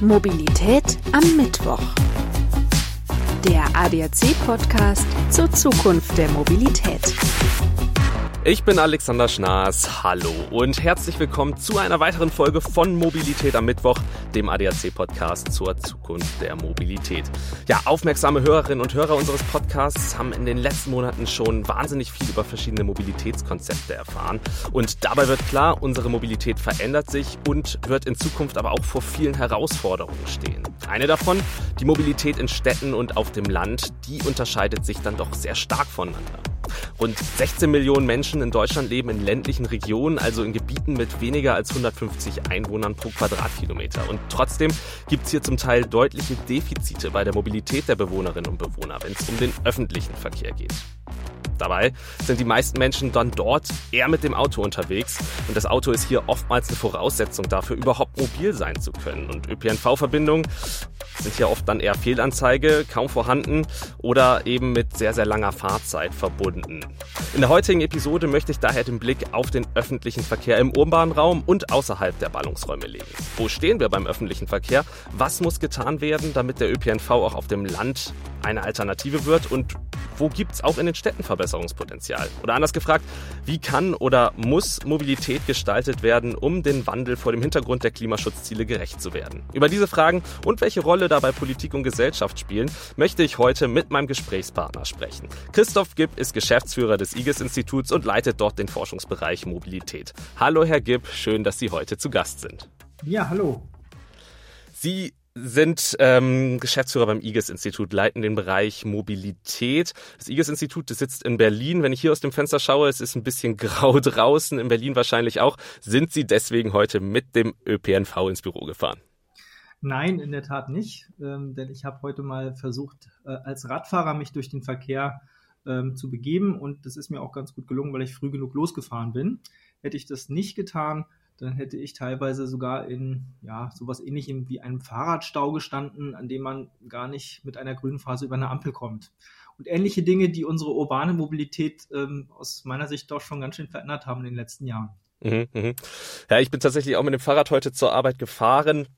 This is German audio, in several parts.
Mobilität am Mittwoch. Der ADAC-Podcast zur Zukunft der Mobilität. Ich bin Alexander Schnaas. Hallo und herzlich willkommen zu einer weiteren Folge von Mobilität am Mittwoch, dem ADAC-Podcast zur Zukunft der Mobilität. Ja, aufmerksame Hörerinnen und Hörer unseres Podcasts haben in den letzten Monaten schon wahnsinnig viel über verschiedene Mobilitätskonzepte erfahren. Und dabei wird klar, unsere Mobilität verändert sich und wird in Zukunft aber auch vor vielen Herausforderungen stehen. Eine davon, die Mobilität in Städten und auf dem Land, die unterscheidet sich dann doch sehr stark voneinander. Rund 16 Millionen Menschen in Deutschland leben in ländlichen Regionen, also in Gebieten mit weniger als 150 Einwohnern pro Quadratkilometer. Und trotzdem gibt es hier zum Teil deutliche Defizite bei der Mobilität der Bewohnerinnen und Bewohner, wenn es um den öffentlichen Verkehr geht. Dabei sind die meisten Menschen dann dort eher mit dem Auto unterwegs und das Auto ist hier oftmals eine Voraussetzung dafür, überhaupt mobil sein zu können. Und ÖPNV-Verbindungen sind hier oft dann eher Fehlanzeige, kaum vorhanden oder eben mit sehr, sehr langer Fahrzeit verbunden. In der heutigen Episode möchte ich daher den Blick auf den öffentlichen Verkehr im urbanen Raum und außerhalb der Ballungsräume legen. Wo stehen wir beim öffentlichen Verkehr? Was muss getan werden, damit der ÖPNV auch auf dem Land eine Alternative wird? Und wo gibt es auch in den Städten Verbesserungspotenzial? Oder anders gefragt, wie kann oder muss Mobilität gestaltet werden, um den Wandel vor dem Hintergrund der Klimaschutzziele gerecht zu werden? Über diese Fragen und welche Rolle dabei Politik und Gesellschaft spielen, möchte ich heute mit meinem Gesprächspartner sprechen. Christoph Gibb ist Geschäftsführer des IGES-Instituts und leitet dort den Forschungsbereich Mobilität. Hallo Herr Gibb, schön, dass Sie heute zu Gast sind. Ja, hallo. Sie sind ähm, Geschäftsführer beim IGES-Institut, leiten den Bereich Mobilität. Das IGES-Institut sitzt in Berlin. Wenn ich hier aus dem Fenster schaue, es ist ein bisschen grau draußen, in Berlin wahrscheinlich auch. Sind Sie deswegen heute mit dem ÖPNV ins Büro gefahren? Nein, in der Tat nicht, ähm, denn ich habe heute mal versucht, äh, als Radfahrer mich durch den Verkehr ähm, zu begeben und das ist mir auch ganz gut gelungen, weil ich früh genug losgefahren bin. Hätte ich das nicht getan, dann hätte ich teilweise sogar in ja, sowas ähnlichem wie einem Fahrradstau gestanden, an dem man gar nicht mit einer grünen Phase über eine Ampel kommt. Und ähnliche Dinge, die unsere urbane Mobilität ähm, aus meiner Sicht doch schon ganz schön verändert haben in den letzten Jahren. Mhm, mh. Ja, ich bin tatsächlich auch mit dem Fahrrad heute zur Arbeit gefahren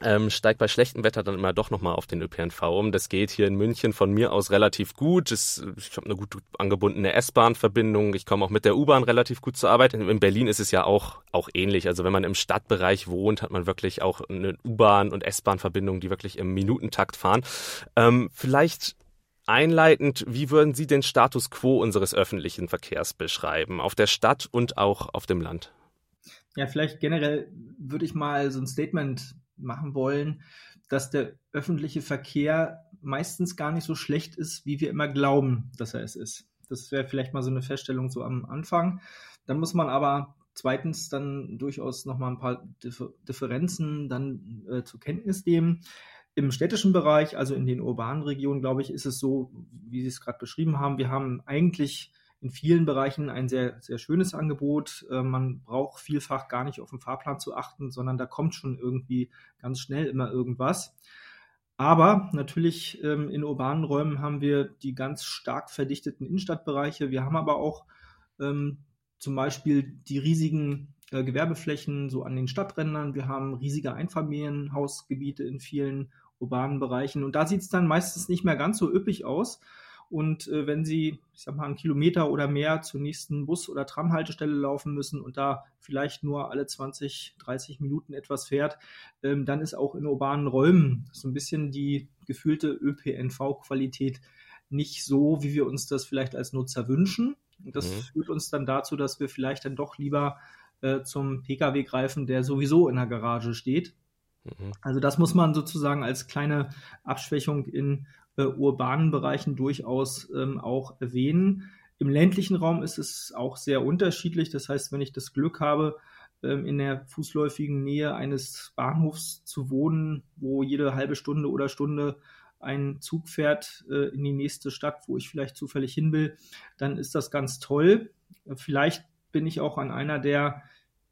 ähm, steigt bei schlechtem Wetter dann immer doch nochmal auf den ÖPNV um. Das geht hier in München von mir aus relativ gut. Das, ich habe eine gut angebundene S-Bahn-Verbindung. Ich komme auch mit der U-Bahn relativ gut zur Arbeit. In, in Berlin ist es ja auch, auch ähnlich. Also wenn man im Stadtbereich wohnt, hat man wirklich auch eine U-Bahn- und S-Bahn-Verbindung, die wirklich im Minutentakt fahren. Ähm, vielleicht einleitend, wie würden Sie den Status quo unseres öffentlichen Verkehrs beschreiben, auf der Stadt und auch auf dem Land? Ja, vielleicht generell würde ich mal so ein Statement machen wollen, dass der öffentliche Verkehr meistens gar nicht so schlecht ist, wie wir immer glauben, dass er es ist. Das wäre vielleicht mal so eine Feststellung so am Anfang. Dann muss man aber zweitens dann durchaus nochmal ein paar Differenzen dann äh, zur Kenntnis nehmen. Im städtischen Bereich, also in den urbanen Regionen, glaube ich, ist es so, wie Sie es gerade beschrieben haben, wir haben eigentlich in vielen Bereichen ein sehr, sehr schönes Angebot. Äh, man braucht vielfach gar nicht auf den Fahrplan zu achten, sondern da kommt schon irgendwie ganz schnell immer irgendwas. Aber natürlich ähm, in urbanen Räumen haben wir die ganz stark verdichteten Innenstadtbereiche. Wir haben aber auch ähm, zum Beispiel die riesigen äh, Gewerbeflächen so an den Stadträndern. Wir haben riesige Einfamilienhausgebiete in vielen urbanen Bereichen. Und da sieht es dann meistens nicht mehr ganz so üppig aus. Und äh, wenn Sie, ich sag mal, einen Kilometer oder mehr zur nächsten Bus- oder Tramhaltestelle laufen müssen und da vielleicht nur alle 20, 30 Minuten etwas fährt, ähm, dann ist auch in urbanen Räumen so ein bisschen die gefühlte ÖPNV-Qualität nicht so, wie wir uns das vielleicht als Nutzer wünschen. Und das mhm. führt uns dann dazu, dass wir vielleicht dann doch lieber äh, zum Pkw greifen, der sowieso in der Garage steht. Mhm. Also das muss man sozusagen als kleine Abschwächung in äh, urbanen Bereichen durchaus ähm, auch erwähnen. Im ländlichen Raum ist es auch sehr unterschiedlich. Das heißt, wenn ich das Glück habe, ähm, in der fußläufigen Nähe eines Bahnhofs zu wohnen, wo jede halbe Stunde oder Stunde ein Zug fährt äh, in die nächste Stadt, wo ich vielleicht zufällig hin will, dann ist das ganz toll. Vielleicht bin ich auch an einer der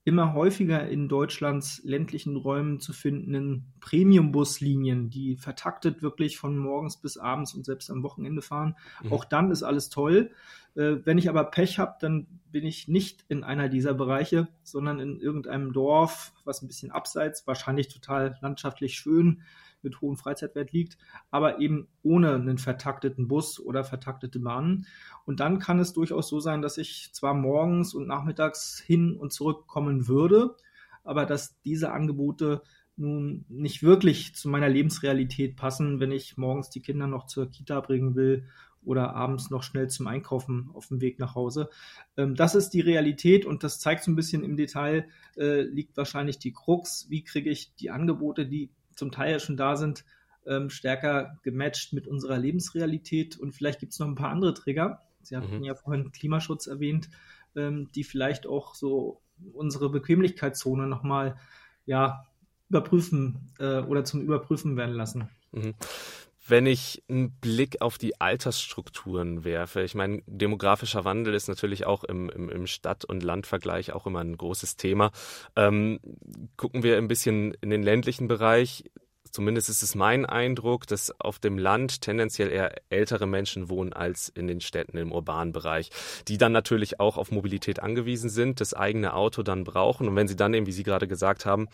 immer häufiger in Deutschlands ländlichen Räumen zu findenden Premium-Buslinien, die vertaktet wirklich von morgens bis abends und selbst am Wochenende fahren. Mhm. Auch dann ist alles toll. Äh, wenn ich aber Pech habe, dann bin ich nicht in einer dieser Bereiche, sondern in irgendeinem Dorf, was ein bisschen abseits, wahrscheinlich total landschaftlich schön, mit hohem Freizeitwert liegt, aber eben ohne einen vertakteten Bus oder vertaktete Bahnen. Und dann kann es durchaus so sein, dass ich zwar morgens und nachmittags hin und zurück kommen würde, aber dass diese Angebote nun nicht wirklich zu meiner Lebensrealität passen, wenn ich morgens die Kinder noch zur Kita bringen will oder abends noch schnell zum Einkaufen auf dem Weg nach Hause. Ähm, das ist die Realität und das zeigt so ein bisschen im Detail, äh, liegt wahrscheinlich die Krux. Wie kriege ich die Angebote, die zum Teil ja schon da sind, ähm, stärker gematcht mit unserer Lebensrealität. Und vielleicht gibt es noch ein paar andere Trigger. Sie hatten mhm. ja vorhin Klimaschutz erwähnt, ähm, die vielleicht auch so unsere Bequemlichkeitszone nochmal ja, überprüfen äh, oder zum Überprüfen werden lassen. Mhm wenn ich einen Blick auf die Altersstrukturen werfe, ich meine, demografischer Wandel ist natürlich auch im, im, im Stadt- und Landvergleich auch immer ein großes Thema. Ähm, gucken wir ein bisschen in den ländlichen Bereich. Zumindest ist es mein Eindruck, dass auf dem Land tendenziell eher ältere Menschen wohnen als in den Städten im urbanen Bereich, die dann natürlich auch auf Mobilität angewiesen sind, das eigene Auto dann brauchen. Und wenn sie dann eben, wie Sie gerade gesagt haben,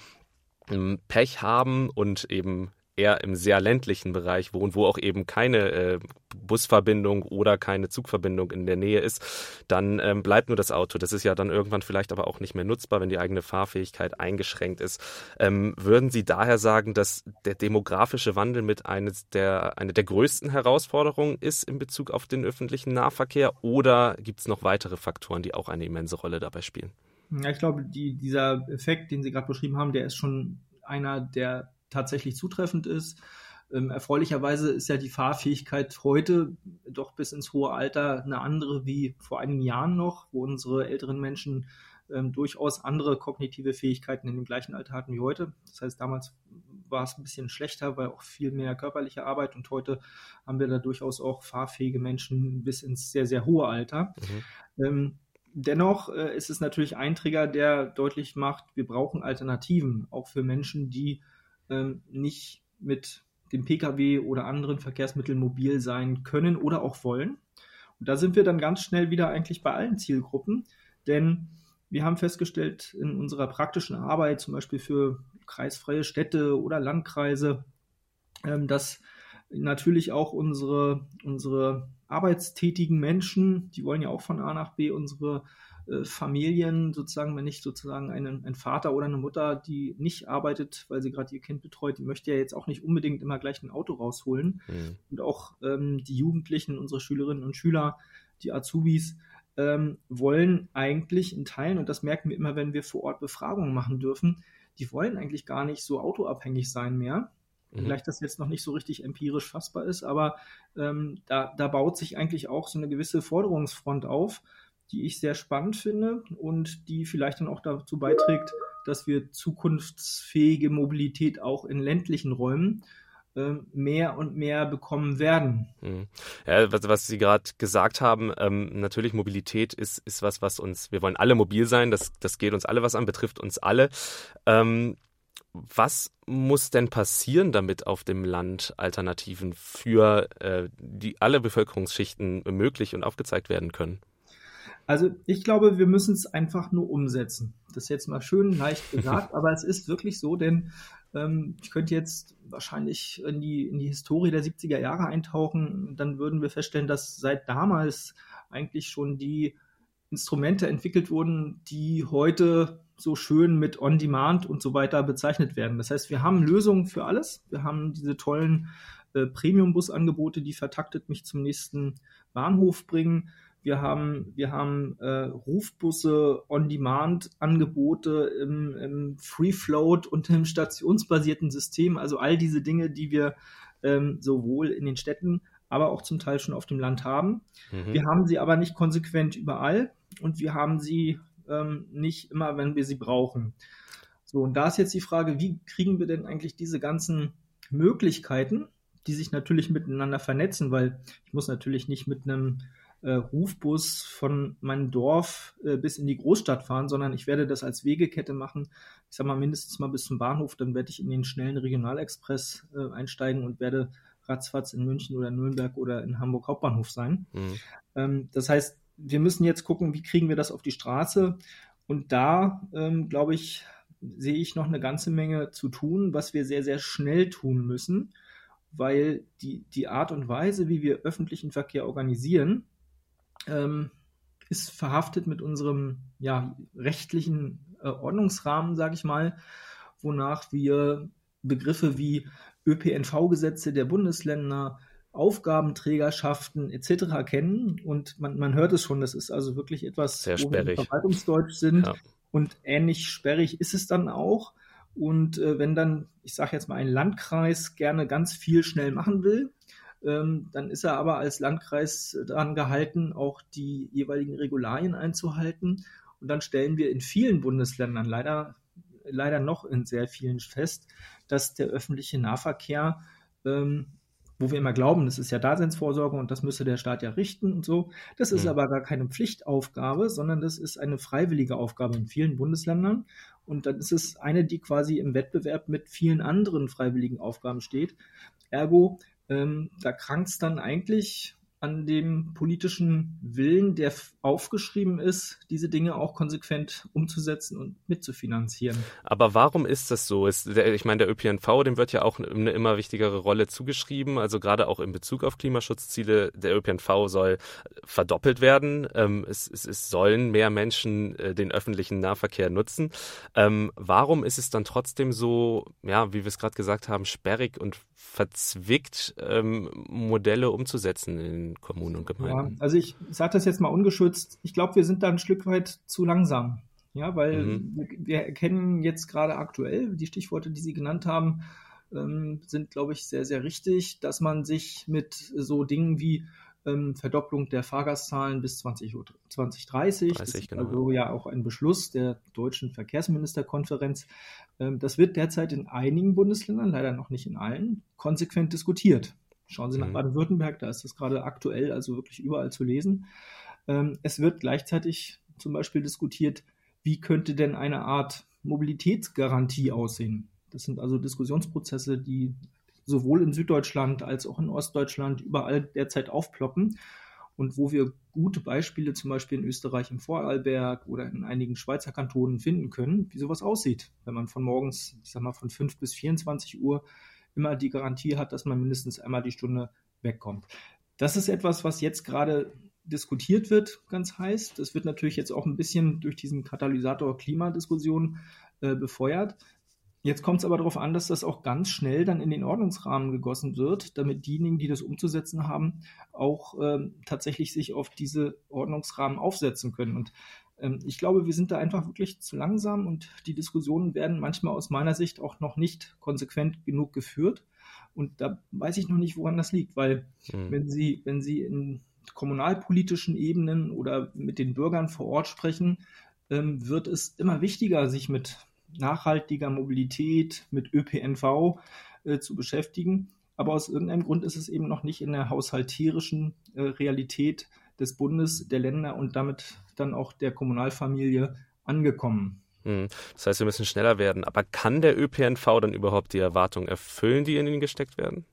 Pech haben und eben eher im sehr ländlichen Bereich wohnt, wo auch eben keine äh, Busverbindung oder keine Zugverbindung in der Nähe ist, dann ähm, bleibt nur das Auto. Das ist ja dann irgendwann vielleicht aber auch nicht mehr nutzbar, wenn die eigene Fahrfähigkeit eingeschränkt ist. Ähm, würden Sie daher sagen, dass der demografische Wandel mit eines der, eine der größten Herausforderungen ist in Bezug auf den öffentlichen Nahverkehr oder gibt es noch weitere Faktoren, die auch eine immense Rolle dabei spielen? Ja, ich glaube, die, dieser Effekt, den Sie gerade beschrieben haben, der ist schon einer der tatsächlich zutreffend ist. Ähm, erfreulicherweise ist ja die Fahrfähigkeit heute doch bis ins hohe Alter eine andere wie vor einigen Jahren noch, wo unsere älteren Menschen ähm, durchaus andere kognitive Fähigkeiten in dem gleichen Alter hatten wie heute. Das heißt, damals war es ein bisschen schlechter, weil auch viel mehr körperliche Arbeit und heute haben wir da durchaus auch fahrfähige Menschen bis ins sehr, sehr hohe Alter. Mhm. Ähm, dennoch äh, ist es natürlich ein Trigger, der deutlich macht, wir brauchen Alternativen, auch für Menschen, die ähm, nicht mit dem Pkw oder anderen Verkehrsmitteln mobil sein können oder auch wollen. Und da sind wir dann ganz schnell wieder eigentlich bei allen Zielgruppen, denn wir haben festgestellt in unserer praktischen Arbeit, zum Beispiel für kreisfreie Städte oder Landkreise, ähm, dass natürlich auch unsere, unsere arbeitstätigen Menschen, die wollen ja auch von A nach B unsere äh, Familien sozusagen, wenn ich sozusagen einen, ein Vater oder eine Mutter, die nicht arbeitet, weil sie gerade ihr Kind betreut, die möchte ja jetzt auch nicht unbedingt immer gleich ein Auto rausholen. Mhm. Und auch ähm, die Jugendlichen, unsere Schülerinnen und Schüler, die Azubis, ähm, wollen eigentlich in Teilen, und das merken wir immer, wenn wir vor Ort Befragungen machen dürfen, die wollen eigentlich gar nicht so autoabhängig sein mehr. Mhm. Vielleicht das jetzt noch nicht so richtig empirisch fassbar ist, aber ähm, da, da baut sich eigentlich auch so eine gewisse Forderungsfront auf, die ich sehr spannend finde und die vielleicht dann auch dazu beiträgt, dass wir zukunftsfähige Mobilität auch in ländlichen Räumen ähm, mehr und mehr bekommen werden. Mhm. Ja, was, was Sie gerade gesagt haben, ähm, natürlich Mobilität ist, ist was, was uns, wir wollen alle mobil sein, das, das geht uns alle was an, betrifft uns alle. Ähm, was muss denn passieren, damit auf dem Land Alternativen für äh, die alle Bevölkerungsschichten möglich und aufgezeigt werden können? Also ich glaube, wir müssen es einfach nur umsetzen. Das ist jetzt mal schön leicht gesagt, aber es ist wirklich so, denn ähm, ich könnte jetzt wahrscheinlich in die, in die Historie der 70er Jahre eintauchen, dann würden wir feststellen, dass seit damals eigentlich schon die Instrumente entwickelt wurden, die heute so schön mit On-Demand und so weiter bezeichnet werden. Das heißt, wir haben Lösungen für alles. Wir haben diese tollen äh, Premium-Bus-Angebote, die vertaktet mich zum nächsten Bahnhof bringen. Wir haben, wir haben äh, Rufbusse, On-Demand-Angebote im, im Free-Float und im stationsbasierten System. Also all diese Dinge, die wir ähm, sowohl in den Städten, aber auch zum Teil schon auf dem Land haben. Mhm. Wir haben sie aber nicht konsequent überall und wir haben sie ähm, nicht immer, wenn wir sie brauchen. So, und da ist jetzt die Frage, wie kriegen wir denn eigentlich diese ganzen Möglichkeiten, die sich natürlich miteinander vernetzen, weil ich muss natürlich nicht mit einem äh, Rufbus von meinem Dorf äh, bis in die Großstadt fahren, sondern ich werde das als Wegekette machen. Ich sag mal mindestens mal bis zum Bahnhof, dann werde ich in den schnellen Regionalexpress äh, einsteigen und werde ratzfatz in München oder Nürnberg oder in Hamburg Hauptbahnhof sein. Mhm. Ähm, das heißt, wir müssen jetzt gucken, wie kriegen wir das auf die Straße. Und da, ähm, glaube ich, sehe ich noch eine ganze Menge zu tun, was wir sehr, sehr schnell tun müssen, weil die, die Art und Weise, wie wir öffentlichen Verkehr organisieren, ähm, ist verhaftet mit unserem ja, rechtlichen äh, Ordnungsrahmen, sage ich mal, wonach wir Begriffe wie ÖPNV-Gesetze der Bundesländer, Aufgabenträgerschaften etc. kennen. Und man, man hört es schon, das ist also wirklich etwas, Sehr wo wir Verwaltungsdeutsch sind. Ja. Und ähnlich sperrig ist es dann auch. Und äh, wenn dann, ich sage jetzt mal, ein Landkreis gerne ganz viel schnell machen will, ähm, dann ist er aber als Landkreis daran gehalten, auch die jeweiligen Regularien einzuhalten. Und dann stellen wir in vielen Bundesländern leider, leider noch in sehr vielen fest, dass der öffentliche Nahverkehr, ähm, wo wir immer glauben, das ist ja Daseinsvorsorge und das müsse der Staat ja richten und so, das ist mhm. aber gar keine Pflichtaufgabe, sondern das ist eine freiwillige Aufgabe in vielen Bundesländern. Und dann ist es eine, die quasi im Wettbewerb mit vielen anderen freiwilligen Aufgaben steht. Ergo ähm, da krankt es dann eigentlich an dem politischen Willen, der aufgeschrieben ist, diese Dinge auch konsequent umzusetzen und mitzufinanzieren. Aber warum ist das so? Ist der, ich meine, der ÖPNV, dem wird ja auch eine immer wichtigere Rolle zugeschrieben, also gerade auch in Bezug auf Klimaschutzziele. Der ÖPNV soll verdoppelt werden. Ähm, es, es, es, sollen mehr Menschen äh, den öffentlichen Nahverkehr nutzen. Ähm, warum ist es dann trotzdem so, ja, wie wir es gerade gesagt haben, sperrig und verzwickt, ähm, Modelle umzusetzen in Kommunen und Gemeinden? Ja, also ich sage das jetzt mal ungeschützt. Ich glaube, wir sind da ein Stück weit zu langsam. Ja, weil mhm. wir, wir, erkennen jetzt gerade aktuell, die Stichworte, die Sie genannt haben, ähm, sind, glaube ich, sehr, sehr richtig, dass man sich mit so Dingen wie ähm, Verdopplung der Fahrgastzahlen bis 20, 2030. 30, das ist genau. also ja auch ein Beschluss der deutschen Verkehrsministerkonferenz. Ähm, das wird derzeit in einigen Bundesländern, leider noch nicht in allen, konsequent diskutiert. Schauen Sie nach mhm. Baden-Württemberg, da ist das gerade aktuell, also wirklich überall zu lesen. Ähm, es wird gleichzeitig zum Beispiel diskutiert, wie könnte denn eine Art Mobilitätsgarantie aussehen. Das sind also Diskussionsprozesse, die sowohl in Süddeutschland als auch in Ostdeutschland überall derzeit aufploppen und wo wir gute Beispiele zum Beispiel in Österreich im Vorarlberg oder in einigen Schweizer Kantonen finden können, wie sowas aussieht, wenn man von morgens, ich sag mal, von 5 bis 24 Uhr immer die Garantie hat, dass man mindestens einmal die Stunde wegkommt. Das ist etwas, was jetzt gerade diskutiert wird, ganz heiß. Das wird natürlich jetzt auch ein bisschen durch diesen Katalysator Klimadiskussion äh, befeuert. Jetzt kommt es aber darauf an, dass das auch ganz schnell dann in den Ordnungsrahmen gegossen wird, damit diejenigen, die das umzusetzen haben, auch ähm, tatsächlich sich auf diese Ordnungsrahmen aufsetzen können. Und ich glaube, wir sind da einfach wirklich zu langsam und die Diskussionen werden manchmal aus meiner Sicht auch noch nicht konsequent genug geführt. Und da weiß ich noch nicht, woran das liegt, weil mhm. wenn Sie, wenn Sie in kommunalpolitischen Ebenen oder mit den Bürgern vor Ort sprechen, ähm, wird es immer wichtiger, sich mit nachhaltiger Mobilität, mit ÖPNV äh, zu beschäftigen. Aber aus irgendeinem Grund ist es eben noch nicht in der haushalterischen äh, Realität des Bundes, der Länder und damit dann auch der Kommunalfamilie angekommen. Hm. Das heißt, wir müssen schneller werden. Aber kann der ÖPNV dann überhaupt die Erwartungen erfüllen, die in ihn gesteckt werden?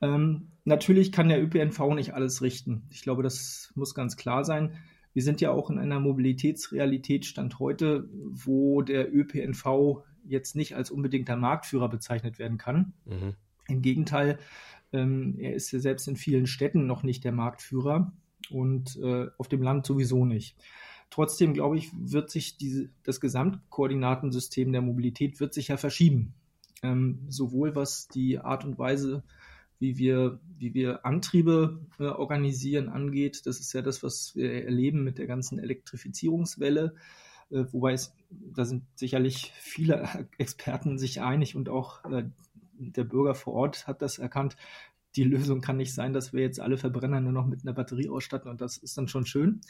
Ähm, natürlich kann der ÖPNV nicht alles richten. Ich glaube, das muss ganz klar sein. Wir sind ja auch in einer Mobilitätsrealität Stand heute, wo der ÖPNV jetzt nicht als unbedingter Marktführer bezeichnet werden kann. Mhm. Im Gegenteil, ähm, er ist ja selbst in vielen Städten noch nicht der Marktführer und äh, auf dem Land sowieso nicht. Trotzdem, glaube ich, wird sich diese, das Gesamtkoordinatensystem der Mobilität wird sich ja verschieben. Ähm, sowohl was die Art und Weise wie wir, wie wir Antriebe äh, organisieren angeht. Das ist ja das, was wir erleben mit der ganzen Elektrifizierungswelle. Äh, wobei es, da sind sicherlich viele Experten sich einig und auch äh, der Bürger vor Ort hat das erkannt. Die Lösung kann nicht sein, dass wir jetzt alle Verbrenner nur noch mit einer Batterie ausstatten und das ist dann schon schön.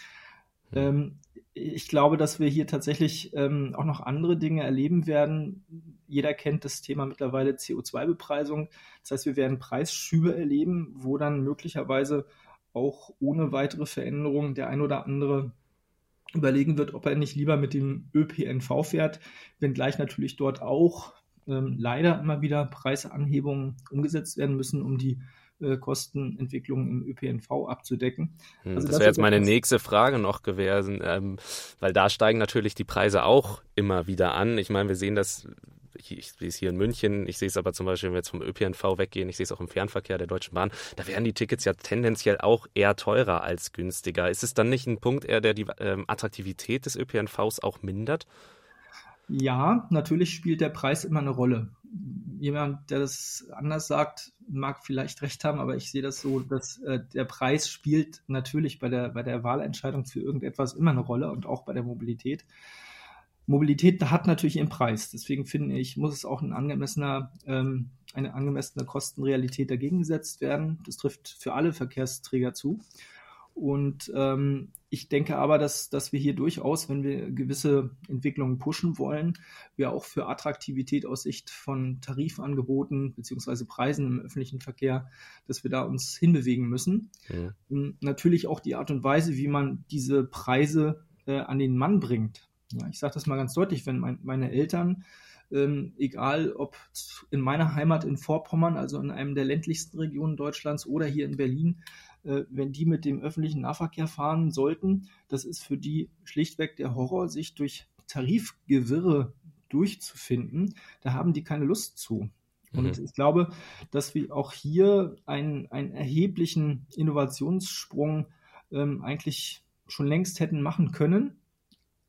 Ähm, ich glaube, dass wir hier tatsächlich ähm, auch noch andere Dinge erleben werden. Jeder kennt das Thema mittlerweile CO2-Bepreisung. Das heißt, wir werden Preisschübe erleben, wo dann möglicherweise auch ohne weitere Veränderungen der ein oder andere überlegen wird, ob er nicht lieber mit dem ÖPNV fährt, wenngleich natürlich dort auch ähm, leider immer wieder Preisanhebungen umgesetzt werden müssen, um die äh, Kostenentwicklung im ÖPNV abzudecken. Hm, also das, wäre jetzt meine nächste Frage noch gewesen, ähm, weil da steigen natürlich die Preise auch immer wieder an. Ich meine, wir sehen das ich sehe es hier in München, ich sehe es aber zum Beispiel, wenn wir jetzt vom ÖPNV weggehen, ich sehe es auch im Fernverkehr der Deutschen Bahn, da werden die Tickets ja tendenziell auch eher teurer als günstiger. Ist es dann nicht ein Punkt eher, der die ähm, Attraktivität des ÖPNVs auch mindert? Ja, natürlich spielt der Preis immer eine Rolle. Jemand, der das anders sagt, mag vielleicht recht haben, aber ich sehe das so, dass äh, der Preis spielt natürlich bei der, bei der Wahlentscheidung für irgendetwas immer eine Rolle und auch bei der Mobilität. Mobilität hat natürlich ihren Preis. Deswegen finde ich, muss es auch ein angemessener, ähm, eine angemessene Kostenrealität dagegen gesetzt werden. Das trifft für alle Verkehrsträger zu. Und ähm, ich denke aber, dass, dass wir hier durchaus, wenn wir gewisse Entwicklungen pushen wollen, wir auch für Attraktivität aus Sicht von Tarifangeboten beziehungsweise Preisen im öffentlichen Verkehr, dass wir da uns hinbewegen müssen. Ja. Natürlich auch die Art und Weise, wie man diese Preise äh, an den Mann bringt. Ja, ich sage das mal ganz deutlich, wenn mein, meine Eltern, ähm, egal ob in meiner Heimat in Vorpommern, also in einem der ländlichsten Regionen Deutschlands oder hier in Berlin, wenn die mit dem öffentlichen Nahverkehr fahren sollten, das ist für die schlichtweg der Horror, sich durch Tarifgewirre durchzufinden. Da haben die keine Lust zu. Und mhm. ich glaube, dass wir auch hier einen, einen erheblichen Innovationssprung ähm, eigentlich schon längst hätten machen können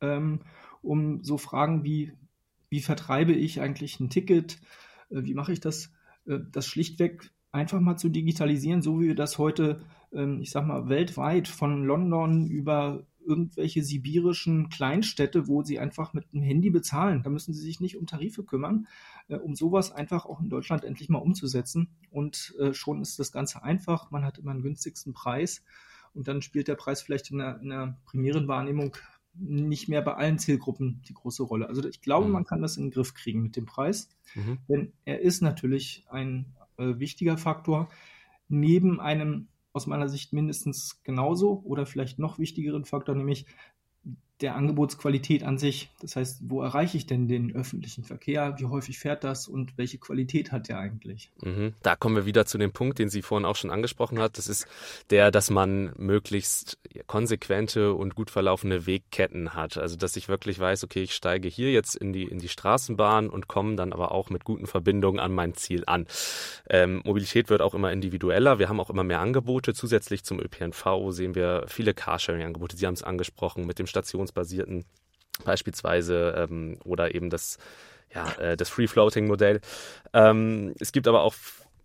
ähm, um so Fragen wie, wie vertreibe ich eigentlich ein Ticket, äh, wie mache ich das, äh, das schlichtweg einfach mal zu digitalisieren, so wie wir das heute, ich sag mal, weltweit von London über irgendwelche sibirischen Kleinstädte, wo sie einfach mit dem Handy bezahlen. Da müssen sie sich nicht um Tarife kümmern, äh, um sowas einfach auch in Deutschland endlich mal umzusetzen. Und äh, schon ist das Ganze einfach. Man hat immer einen günstigsten Preis und dann spielt der Preis vielleicht in der, in der primären Wahrnehmung nicht mehr bei allen Zielgruppen die große Rolle. Also ich glaube, mhm. man kann das in den Griff kriegen mit dem Preis, mhm. denn er ist natürlich ein äh, wichtiger Faktor neben einem aus meiner Sicht mindestens genauso oder vielleicht noch wichtigeren Faktor, nämlich der Angebotsqualität an sich. Das heißt, wo erreiche ich denn den öffentlichen Verkehr? Wie häufig fährt das und welche Qualität hat der eigentlich? Mhm. Da kommen wir wieder zu dem Punkt, den sie vorhin auch schon angesprochen hat. Das ist der, dass man möglichst konsequente und gut verlaufende Wegketten hat. Also, dass ich wirklich weiß, okay, ich steige hier jetzt in die, in die Straßenbahn und komme dann aber auch mit guten Verbindungen an mein Ziel an. Ähm, Mobilität wird auch immer individueller. Wir haben auch immer mehr Angebote. Zusätzlich zum ÖPNV sehen wir viele Carsharing-Angebote. Sie haben es angesprochen mit dem Stations transaktionsbasierten beispielsweise ähm, oder eben das, ja, äh, das Free-Floating-Modell. Ähm, es gibt aber auch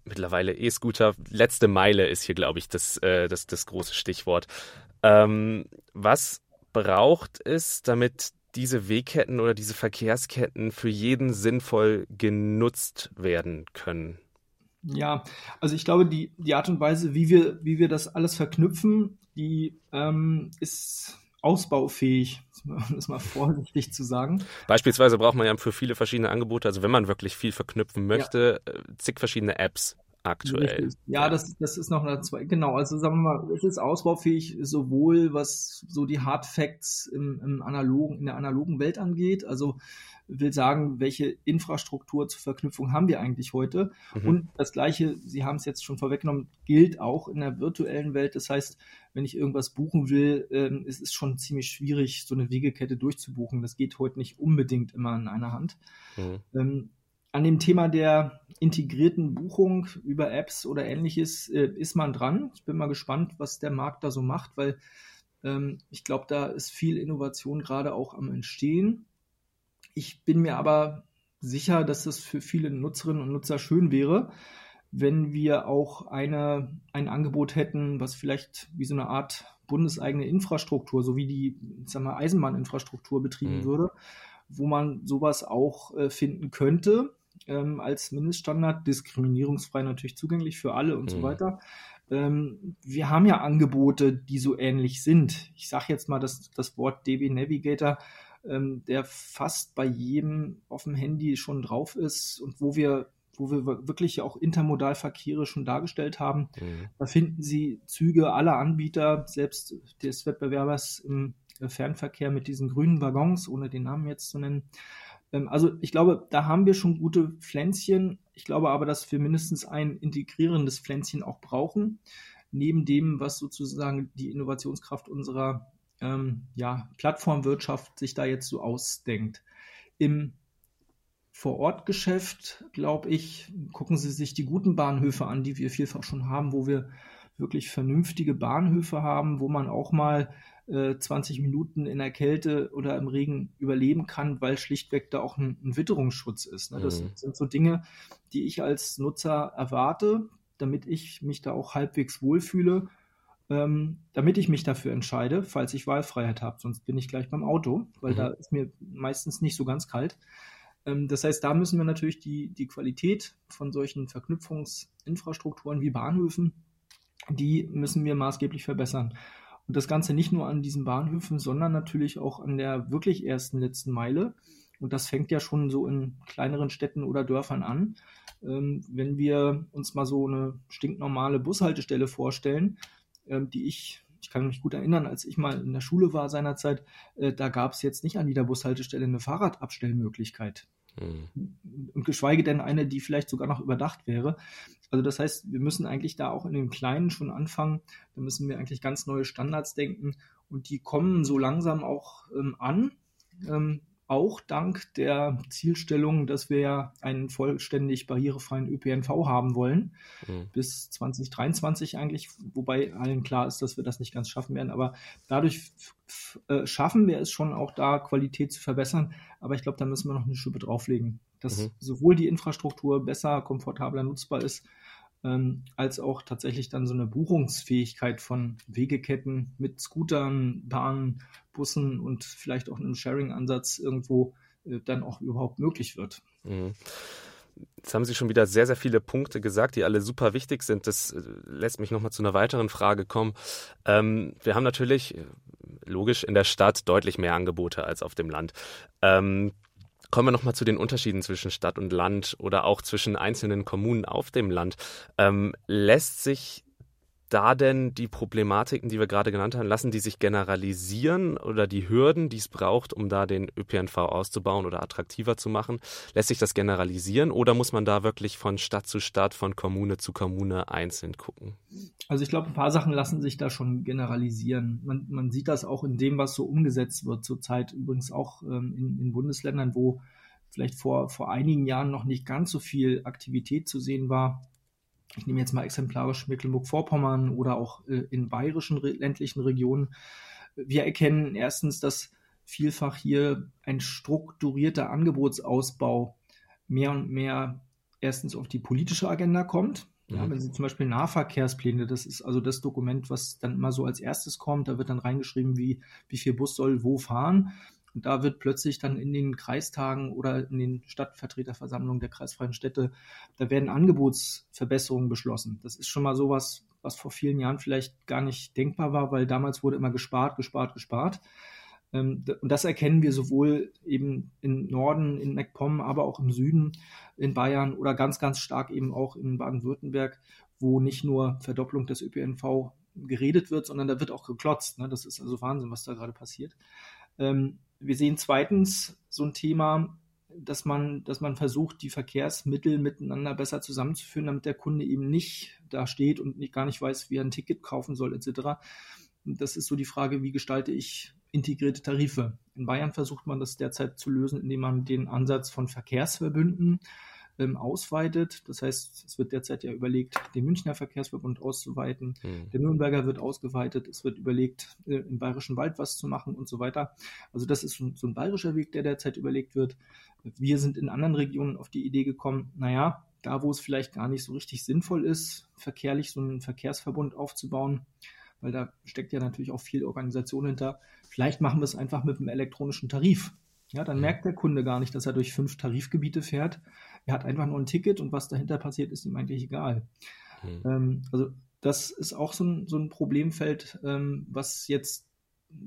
mittlerweile E-Scooter. Letzte Meile ist hier, glaube ich, das, äh, das, das große Stichwort. Ähm, was braucht es, damit diese Wegketten oder diese Verkehrsketten für jeden sinnvoll genutzt werden können? Ja, also ich glaube, die, die Art und Weise, wie wir, wie wir das alles verknüpfen, die ähm, ist ausbaufähig, um das mal vorsichtig zu sagen. Beispielsweise braucht man ja für viele verschiedene Angebote, also wenn man wirklich viel verknüpfen möchte, ja. Äh, zig verschiedene Apps aktuell. Richtig. Ja, das, das ist noch eine zwei. Genau, also sagen wir mal, es ist ausbaufähig, sowohl was so die Hard Facts im, im analogen, in der analogen Welt angeht, also will sagen, welche Infrastruktur zur Verknüpfung haben wir eigentlich heute. Mhm. Und das Gleiche, Sie haben es jetzt schon vorweggenommen, gilt auch in der virtuellen Welt. Das heißt, wenn ich irgendwas buchen will, ähm, es ist schon ziemlich schwierig, so eine Wegekette durchzubuchen. Das geht heute nicht unbedingt immer in einer Hand. Mhm. Ähm, an dem Thema der integrierten Buchung über Apps oder ähnliches äh, ist man dran. Ich bin mal gespannt, was der Markt da so macht, weil ähm, ich glaube, da ist viel Innovation gerade auch am Entstehen. Ich bin mir aber sicher, dass es für viele Nutzerinnen und Nutzer schön wäre, wenn wir auch eine, ein Angebot hätten, was vielleicht wie so eine Art bundeseigene Infrastruktur, so wie die sagen wir, Eisenbahninfrastruktur betrieben mhm. würde, wo man sowas auch äh, finden könnte ähm, als Mindeststandard, diskriminierungsfrei natürlich zugänglich für alle und mhm. so weiter. Ähm, wir haben ja Angebote, die so ähnlich sind. Ich sage jetzt mal das, das Wort DB Navigator ähm, der fast bei jedem auf dem Handy schon drauf ist und wo wir, wo wir wirklich auch Intermodalverkehre schon dargestellt haben. Mhm. Da finden Sie Züge aller Anbieter, selbst des Wettbewerbers im Fernverkehr mit diesen grünen Waggons, ohne den Namen jetzt zu nennen. Ähm, also ich glaube, da haben wir schon gute Pflänzchen. Ich glaube aber, dass wir mindestens ein integrierendes Pflänzchen auch brauchen, neben dem, was sozusagen die Innovationskraft unserer ähm, ja, Plattformwirtschaft sich da jetzt so ausdenkt. Im Vorortgeschäft, glaube ich, gucken Sie sich die guten Bahnhöfe an, die wir vielfach schon haben, wo wir wirklich vernünftige Bahnhöfe haben, wo man auch mal äh, 20 Minuten in der Kälte oder im Regen überleben kann, weil schlichtweg da auch ein, ein Witterungsschutz ist. Ne? Das mhm. sind so Dinge, die ich als Nutzer erwarte, damit ich mich da auch halbwegs wohlfühle, ähm, damit ich mich dafür entscheide, falls ich Wahlfreiheit habe. Sonst bin ich gleich beim Auto, weil mhm. da ist mir meistens nicht so ganz kalt. Ähm, das heißt, da müssen wir natürlich die, die Qualität von solchen Verknüpfungsinfrastrukturen wie Bahnhöfen, die müssen wir maßgeblich verbessern. Und das Ganze nicht nur an diesen Bahnhöfen, sondern natürlich auch an der wirklich ersten letzten Meile. Und das fängt ja schon so in kleineren Städten oder Dörfern an. Ähm, wenn wir uns mal so eine stinknormale Bushaltestelle vorstellen, ähm, die ich ich kann mich gut erinnern, als ich mal in der Schule war seinerzeit, äh, da gab es jetzt nicht an jeder Bushaltestelle eine Fahrradabstellmöglichkeit. Und geschweige denn eine, die vielleicht sogar noch überdacht wäre. Also das heißt, wir müssen eigentlich da auch in den Kleinen schon anfangen. Da müssen wir eigentlich ganz neue Standards denken und die kommen so langsam auch ähm, an. Ähm, auch dank der Zielstellung, dass wir ja einen vollständig barrierefreien ÖPNV haben wollen, mhm. bis 2023 eigentlich, wobei allen klar ist, dass wir das nicht ganz schaffen werden. Aber dadurch äh, schaffen wir es schon auch da, Qualität zu verbessern. Aber ich glaube, da müssen wir noch eine Schippe drauflegen, dass mhm. sowohl die Infrastruktur besser, komfortabler nutzbar ist, ähm, als auch tatsächlich dann so eine Buchungsfähigkeit von Wegeketten mit Scootern, Bahnen, Bussen und vielleicht auch einem Sharing-Ansatz irgendwo äh, dann auch überhaupt möglich wird. Mhm. Jetzt haben Sie schon wieder sehr, sehr viele Punkte gesagt, die alle super wichtig sind. Das äh, lässt mich nochmal zu einer weiteren Frage kommen. Ähm, wir haben natürlich, äh, logisch, in der Stadt deutlich mehr Angebote als auf dem Land. Ähm, Kommen wir nochmal zu den Unterschieden zwischen Stadt und Land oder auch zwischen einzelnen Kommunen auf dem Land. Ähm, lässt sich da denn die Problematiken, die wir gerade genannt haben, lassen die sich generalisieren oder die Hürden, die es braucht, um da den ÖPNV auszubauen oder attraktiver zu machen, lässt sich das generalisieren oder muss man da wirklich von Stadt zu Stadt, von Kommune zu Kommune einzeln gucken? Also ich glaube, ein paar Sachen lassen sich da schon generalisieren. Man, man sieht das auch in dem, was so umgesetzt wird zurzeit, übrigens auch ähm, in, in Bundesländern, wo vielleicht vor, vor einigen Jahren noch nicht ganz so viel Aktivität zu sehen war ich nehme jetzt mal exemplarisch Mecklenburg-Vorpommern oder auch äh, in bayerischen ländlichen Regionen. Wir erkennen erstens, dass vielfach hier ein strukturierter Angebotsausbau mehr und mehr erstens auf die politische Agenda kommt. Ja, mhm. wenn Sie zum Beispiel Nahverkehrspläne, das ist also das Dokument, was dann immer so als erstes kommt, da wird dann reingeschrieben, wie, wie viel Bus soll wo fahren. Und da wird plötzlich dann in den Kreistagen oder in den Stadtvertreterversammlungen der kreisfreien Städte, da werden Angebotsverbesserungen beschlossen. Das ist schon mal sowas, was vor vielen Jahren vielleicht gar nicht denkbar war, weil damals wurde immer gespart, gespart, gespart. Ähm, und das erkennen wir sowohl eben im Norden, in MacPom, aber auch im Süden, in Bayern oder ganz, ganz stark eben auch in Baden-Württemberg, wo nicht nur Verdopplung des ÖPNV geredet wird, sondern da wird auch geklotzt. Ne? Das ist also Wahnsinn, was da gerade passiert. Wir sehen zweitens so ein Thema, dass man, dass man versucht, die Verkehrsmittel miteinander besser zusammenzuführen, damit der Kunde eben nicht da steht und nicht, gar nicht weiß, wie er ein Ticket kaufen soll, etc. Das ist so die Frage, wie gestalte ich integrierte Tarife? In Bayern versucht man das derzeit zu lösen, indem man den Ansatz von Verkehrsverbünden ähm, ausweitet. Das heißt, es wird derzeit ja überlegt, den Münchner Verkehrsverbund auszuweiten. Mhm. Der Nürnberger wird ausgeweitet. Es wird überlegt, äh, im Bayerischen Wald was zu machen und so weiter. Also das ist so, so ein bayerischer Weg, der derzeit überlegt wird. Wir sind in anderen Regionen auf die Idee gekommen, naja, da wo es vielleicht gar nicht so richtig sinnvoll ist, verkehrlich so einen Verkehrsverbund aufzubauen, weil da steckt ja natürlich auch viel Organisation hinter. Vielleicht machen wir es einfach mit einem elektronischen Tarif. Ja, dann mhm. merkt der Kunde gar nicht, dass er durch fünf Tarifgebiete fährt. Er hat einfach nur ein Ticket und was dahinter passiert, ist ihm eigentlich egal. Mhm. Ähm, also das ist auch so ein, so ein Problemfeld, ähm, was jetzt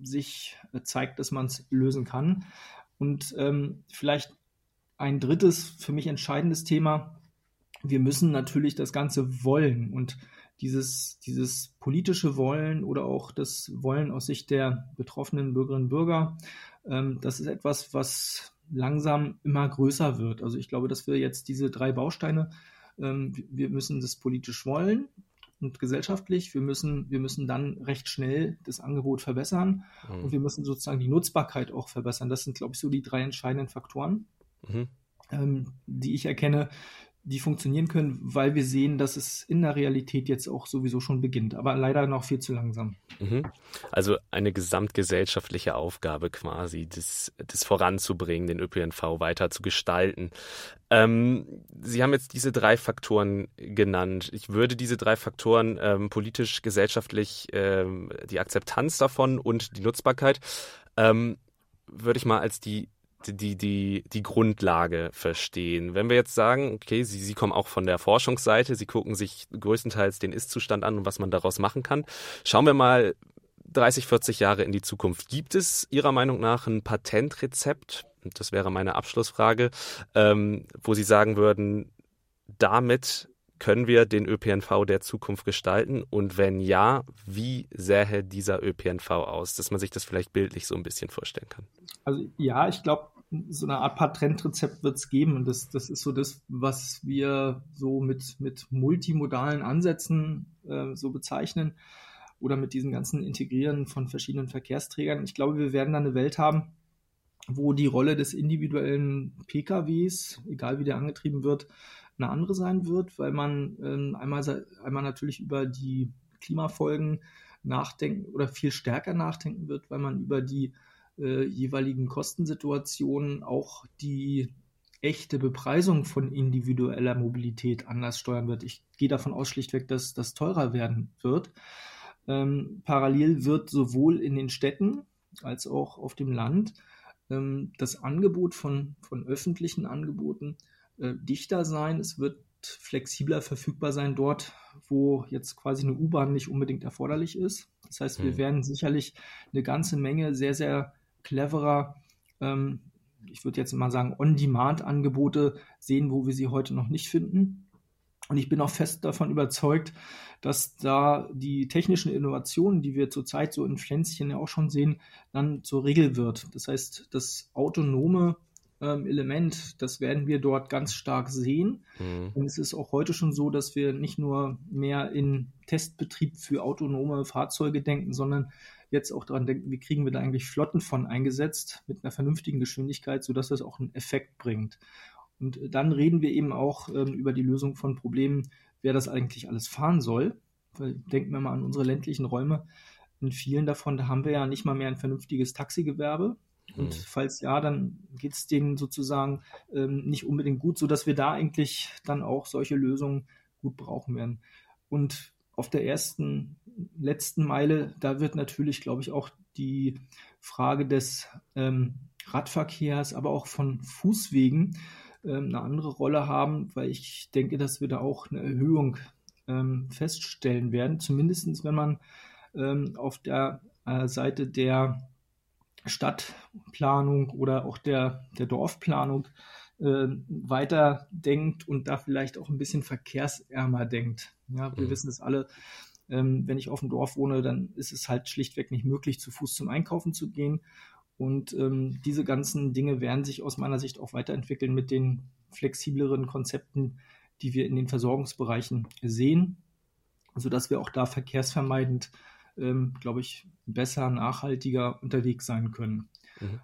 sich zeigt, dass man es lösen kann. Und ähm, vielleicht ein drittes, für mich entscheidendes Thema, wir müssen natürlich das Ganze wollen und dieses, dieses politische Wollen oder auch das Wollen aus Sicht der betroffenen Bürgerinnen und Bürger, ähm, das ist etwas, was langsam immer größer wird. Also ich glaube, dass wir jetzt diese drei Bausteine, ähm, wir müssen das politisch wollen und gesellschaftlich, wir müssen, wir müssen dann recht schnell das Angebot verbessern mhm. und wir müssen sozusagen die Nutzbarkeit auch verbessern. Das sind, glaube ich, so die drei entscheidenden Faktoren, mhm. ähm, die ich erkenne, die funktionieren können, weil wir sehen, dass es in der Realität jetzt auch sowieso schon beginnt, aber leider noch viel zu langsam. Mhm. Also eine gesamtgesellschaftliche Aufgabe quasi, das, das voranzubringen, den ÖPNV weiter zu gestalten. Ähm, Sie haben jetzt diese drei Faktoren genannt. Ich würde diese drei Faktoren ähm, politisch, gesellschaftlich, ähm, die Akzeptanz davon und die Nutzbarkeit, ähm, würde ich mal als die die, die, die Grundlage verstehen. Wenn wir jetzt sagen, okay, Sie, Sie kommen auch von der Forschungsseite, Sie gucken sich größtenteils den Ist-Zustand an und was man daraus machen kann. Schauen wir mal 30, 40 Jahre in die Zukunft. Gibt es Ihrer Meinung nach ein Patentrezept? Das wäre meine Abschlussfrage, ähm, wo Sie sagen würden, damit können wir den ÖPNV der Zukunft gestalten? Und wenn ja, wie sähe dieser ÖPNV aus? Dass man sich das vielleicht bildlich so ein bisschen vorstellen kann. Also ja, ich glaube, so eine Art Patentrezept wird es geben. Und das, das ist so das, was wir so mit, mit multimodalen Ansätzen äh, so bezeichnen oder mit diesem ganzen Integrieren von verschiedenen Verkehrsträgern. Ich glaube, wir werden dann eine Welt haben, wo die Rolle des individuellen PKWs, egal wie der angetrieben wird, eine andere sein wird, weil man ähm, einmal, einmal natürlich über die Klimafolgen nachdenken oder viel stärker nachdenken wird, weil man über die äh, jeweiligen Kostensituationen auch die echte Bepreisung von individueller Mobilität anders steuern wird. Ich gehe davon aus schlichtweg, dass das teurer werden wird. Ähm, parallel wird sowohl in den Städten als auch auf dem Land ähm, das Angebot von, von öffentlichen Angeboten äh, dichter sein. Es wird flexibler verfügbar sein dort, wo jetzt quasi eine U-Bahn nicht unbedingt erforderlich ist. Das heißt, wir hm. werden sicherlich eine ganze Menge sehr, sehr cleverer, ähm, ich würde jetzt mal sagen, On-Demand-Angebote sehen, wo wir sie heute noch nicht finden. Und ich bin auch fest davon überzeugt, dass da die technischen Innovationen, die wir zurzeit so in Pflänzchen ja auch schon sehen, dann zur Regel wird. Das heißt, das autonome ähm, Element, das werden wir dort ganz stark sehen. Mhm. Und es ist auch heute schon so, dass wir nicht nur mehr in Testbetrieb für autonome Fahrzeuge denken, sondern jetzt auch daran denken, wie kriegen wir da eigentlich Flotten von eingesetzt mit einer vernünftigen Geschwindigkeit, sodass das auch einen Effekt bringt. Und dann reden wir eben auch ähm, über die Lösung von Problemen, wer das eigentlich alles fahren soll. Denken wir mal an unsere ländlichen Räume. In vielen davon, da haben wir ja nicht mal mehr ein vernünftiges Taxigewerbe. Und mhm. falls ja, dann geht es denen sozusagen ähm, nicht unbedingt gut, sodass wir da eigentlich dann auch solche Lösungen gut brauchen werden. Und auf der ersten, letzten Meile, da wird natürlich, glaube ich, auch die Frage des ähm, Radverkehrs, aber auch von Fußwegen ähm, eine andere Rolle haben, weil ich denke, dass wir da auch eine Erhöhung ähm, feststellen werden. Zumindest wenn man ähm, auf der äh, Seite der Stadtplanung oder auch der, der Dorfplanung äh, weiter denkt und da vielleicht auch ein bisschen verkehrsärmer denkt. Ja, wir mhm. wissen es alle, ähm, wenn ich auf dem Dorf wohne, dann ist es halt schlichtweg nicht möglich, zu Fuß zum Einkaufen zu gehen. Und ähm, diese ganzen Dinge werden sich aus meiner Sicht auch weiterentwickeln mit den flexibleren Konzepten, die wir in den Versorgungsbereichen sehen, sodass wir auch da verkehrsvermeidend, ähm, glaube ich, besser, nachhaltiger unterwegs sein können. Mhm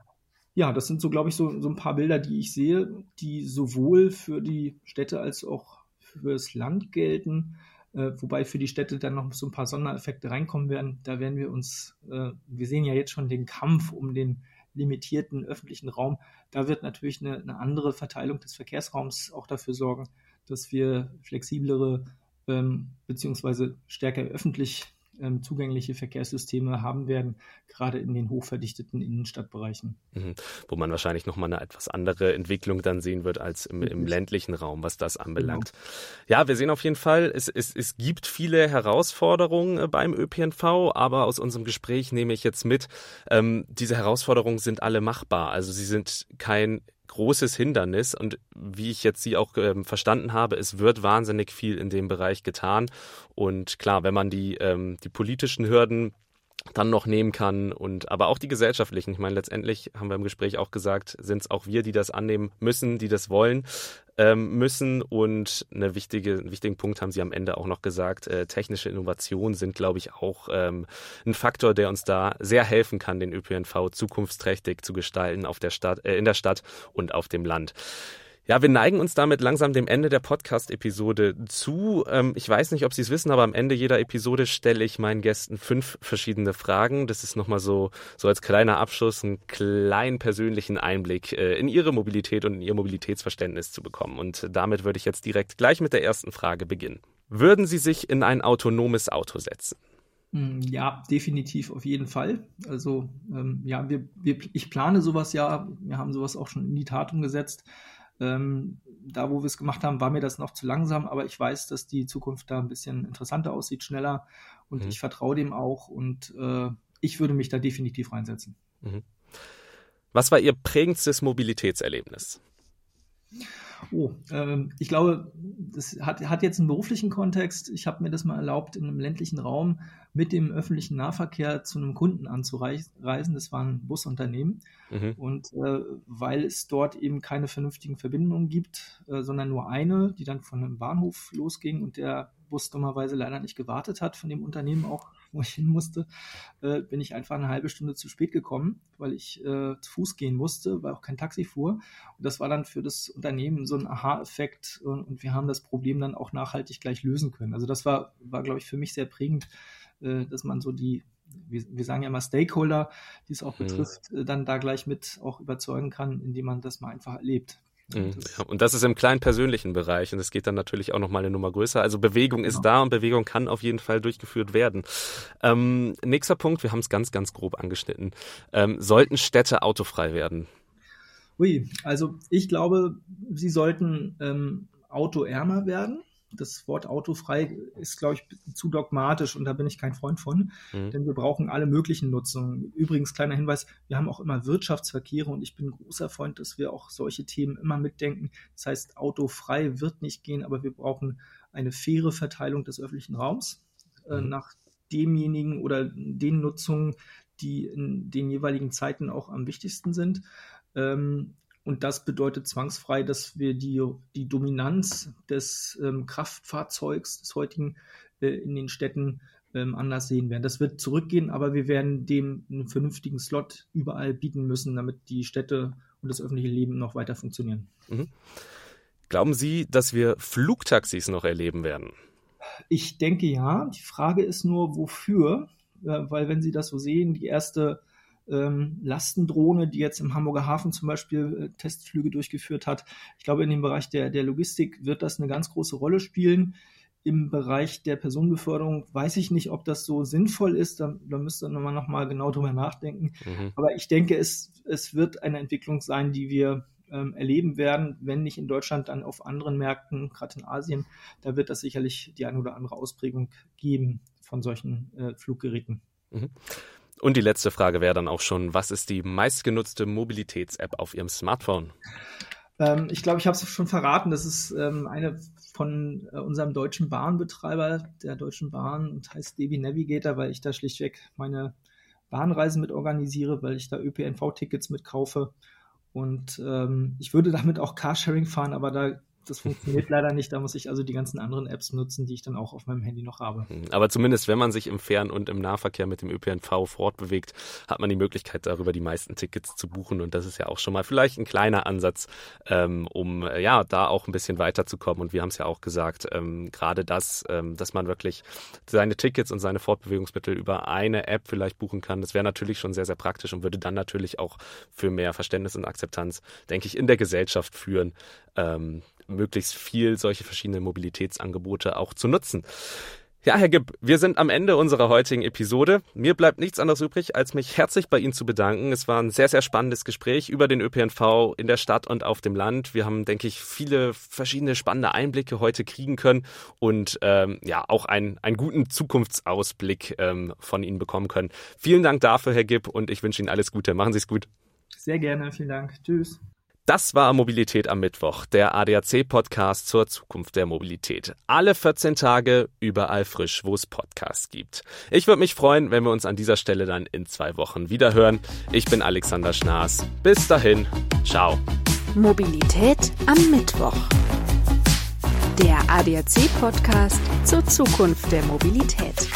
ja, das sind so, glaube ich, so, so ein paar Bilder, die ich sehe, die sowohl für die Städte als auch für das Land gelten. Äh, wobei für die Städte dann noch so ein paar Sondereffekte reinkommen werden. Da werden wir uns, äh, wir sehen ja jetzt schon den Kampf um den limitierten öffentlichen Raum. Da wird natürlich eine, eine andere Verteilung des Verkehrsraums auch dafür sorgen, dass wir flexiblere ähm, beziehungsweise stärker öffentlich ähm, zugängliche Verkehrssysteme haben werden, gerade in den hochverdichteten Innenstadtbereichen. Mhm. Wo man wahrscheinlich nochmal eine etwas andere Entwicklung dann sehen wird als im, im ländlichen Raum, was das anbelangt. Genau. Ja, wir sehen auf jeden Fall, es, es, es gibt viele Herausforderungen äh, beim ÖPNV, aber aus unserem Gespräch nehme ich jetzt mit, ähm, diese Herausforderungen sind alle machbar. Also sie sind kein großes Hindernis. Und wie ich jetzt Sie auch ähm, verstanden habe, es wird wahnsinnig viel in dem Bereich getan. Und klar, wenn man die, ähm, die politischen Hürden dann noch nehmen kann und aber auch die gesellschaftlichen. Ich meine, letztendlich haben wir im Gespräch auch gesagt, sind es auch wir, die das annehmen müssen, die das wollen ähm, müssen. Und eine wichtige, einen wichtigen Punkt haben Sie am Ende auch noch gesagt, äh, technische Innovationen sind, glaube ich, auch ähm, ein Faktor, der uns da sehr helfen kann, den ÖPNV zukunftsträchtig zu gestalten auf der Stadt, äh, in der Stadt und auf dem Land. Ja, wir neigen uns damit langsam dem Ende der Podcast-Episode zu. Ähm, ich weiß nicht, ob Sie es wissen, aber am Ende jeder Episode stelle ich meinen Gästen fünf verschiedene Fragen. Das ist nochmal so, so als kleiner Abschluss, einen kleinen persönlichen Einblick äh, in Ihre Mobilität und in Ihr Mobilitätsverständnis zu bekommen. Und damit würde ich jetzt direkt gleich mit der ersten Frage beginnen. Würden Sie sich in ein autonomes Auto setzen? Hm, ja, definitiv auf jeden Fall. Also ähm, ja, wir, wir, ich plane sowas ja, wir haben sowas auch schon in die Tat umgesetzt. Ähm, da, wo wir es gemacht haben, war mir das noch zu langsam, aber ich weiß, dass die Zukunft da ein bisschen interessanter aussieht, schneller und mhm. ich vertraue dem auch und äh, ich würde mich da definitiv reinsetzen. Mhm. Was war Ihr prägendstes Mobilitätserlebnis? Oh, ähm, ich glaube, das hat, hat jetzt einen beruflichen Kontext. Ich habe mir das mal erlaubt, in einem ländlichen Raum mit dem öffentlichen Nahverkehr zu einem Kunden anzureisen. Das war ein Busunternehmen. Mhm. Und äh, weil es dort eben keine vernünftigen Verbindungen gibt, äh, sondern nur eine, die dann von einem Bahnhof losging und der Bus dummerweise leider nicht gewartet hat, von dem Unternehmen auch, wo ich hin musste, äh, bin ich einfach eine halbe Stunde zu spät gekommen, weil ich äh, zu Fuß gehen musste, weil auch kein Taxi fuhr. Und das war dann für das Unternehmen so ein Aha-Effekt und, und, wir haben das Problem dann auch nachhaltig gleich lösen können. Also das war, war glaube ich, für mich sehr prägend, äh, dass man so die wir, wir, sagen ja immer Stakeholder, die es auch mhm. betrifft, äh, dann da gleich mit auch überzeugen kann, indem man das mal einfach erlebt. Mhm. Und das ist im kleinen persönlichen Bereich und es geht dann natürlich auch nochmal eine Nummer größer. Also Bewegung ist genau. da und Bewegung kann auf jeden Fall durchgeführt werden. Ähm, nächster Punkt, wir haben es ganz, ganz grob angeschnitten. Ähm, sollten Städte autofrei werden? Ui, also ich glaube, sie sollten ähm, autoärmer werden das Wort autofrei ist, glaube ich, zu dogmatisch und da bin ich kein Freund von, mhm. denn wir brauchen alle möglichen Nutzungen. Übrigens, kleiner Hinweis, wir haben auch immer Wirtschaftsverkehre und ich bin großer Freund, dass wir auch solche Themen immer mitdenken. Das heißt, autofrei wird nicht gehen, aber wir brauchen eine faire Verteilung des öffentlichen Raums äh, mhm. nach demjenigen oder den Nutzungen, die in den jeweiligen Zeiten auch am wichtigsten sind. Ähm, und das bedeutet zwangsfrei, dass wir die, die Dominanz des ähm, Kraftfahrzeugs, des heutigen, äh, in den Städten ähm, anders sehen werden. Das wird zurückgehen, aber wir werden dem einen vernünftigen Slot überall bieten müssen, damit die Städte und das öffentliche Leben noch weiter funktionieren. Mhm. Glauben Sie, dass wir Flugtaxis noch erleben werden? Ich denke ja. Die Frage ist nur, wofür? Äh, weil wenn Sie das so sehen, die erste ähm, Lastendrohne, die jetzt im Hamburger Hafen zum Beispiel äh, Testflüge durchgeführt hat. Ich glaube, in dem Bereich der, der Logistik wird das eine ganz große Rolle spielen. Im Bereich der Personenbeförderung weiß ich nicht, ob das so sinnvoll ist. Da, da müsste man noch mal genau drüber nachdenken. Mhm. Aber ich denke, es, es wird eine Entwicklung sein, die wir ähm, erleben werden, wenn nicht in Deutschland, dann auf anderen Märkten, gerade in Asien. Da wird das sicherlich die eine oder andere Ausprägung geben von solchen äh, Fluggeräten. Mhm. Und die letzte Frage wäre dann auch schon, was ist die meistgenutzte Mobilitäts-App auf Ihrem Smartphone? Ähm, ich glaube, ich habe es schon verraten. Das ist ähm, eine von äh, unserem deutschen Bahnbetreiber, der Deutschen Bahn, und heißt DB Navigator, weil ich da schlichtweg meine Bahnreisen mit organisiere, weil ich da ÖPNV-Tickets mitkaufe. Und ähm, ich würde damit auch Carsharing fahren, aber da das funktioniert leider nicht. Da muss ich also die ganzen anderen Apps nutzen, die ich dann auch auf meinem Handy noch habe. Hm, aber zumindest, wenn man sich im Fern- und im Nahverkehr mit dem ÖPNV fortbewegt, hat man die Möglichkeit, darüber die meisten Tickets zu buchen. Und das ist ja auch schon mal vielleicht ein kleiner Ansatz, ähm, um äh, ja da auch ein bisschen weiterzukommen. Und wir haben es ja auch gesagt, ähm, gerade das, ähm, dass man wirklich seine Tickets und seine Fortbewegungsmittel über eine App vielleicht buchen kann, das wäre natürlich schon sehr, sehr praktisch und würde dann natürlich auch für mehr Verständnis und Akzeptanz, denke ich, in der Gesellschaft führen. Möglichst viel solche verschiedenen Mobilitätsangebote auch zu nutzen. Ja, Herr Gibb, wir sind am Ende unserer heutigen Episode. Mir bleibt nichts anderes übrig, als mich herzlich bei Ihnen zu bedanken. Es war ein sehr, sehr spannendes Gespräch über den ÖPNV in der Stadt und auf dem Land. Wir haben, denke ich, viele verschiedene spannende Einblicke heute kriegen können und ähm, ja, auch einen, einen guten Zukunftsausblick ähm, von Ihnen bekommen können. Vielen Dank dafür, Herr Gibb, und ich wünsche Ihnen alles Gute. Machen Sie es gut. Sehr gerne, vielen Dank. Tschüss. Das war Mobilität am Mittwoch, der ADAC-Podcast zur Zukunft der Mobilität. Alle 14 Tage überall frisch, wo es Podcasts gibt. Ich würde mich freuen, wenn wir uns an dieser Stelle dann in zwei Wochen wieder hören. Ich bin Alexander Schnaas. Bis dahin, ciao. Mobilität am Mittwoch. Der ADAC-Podcast zur Zukunft der Mobilität.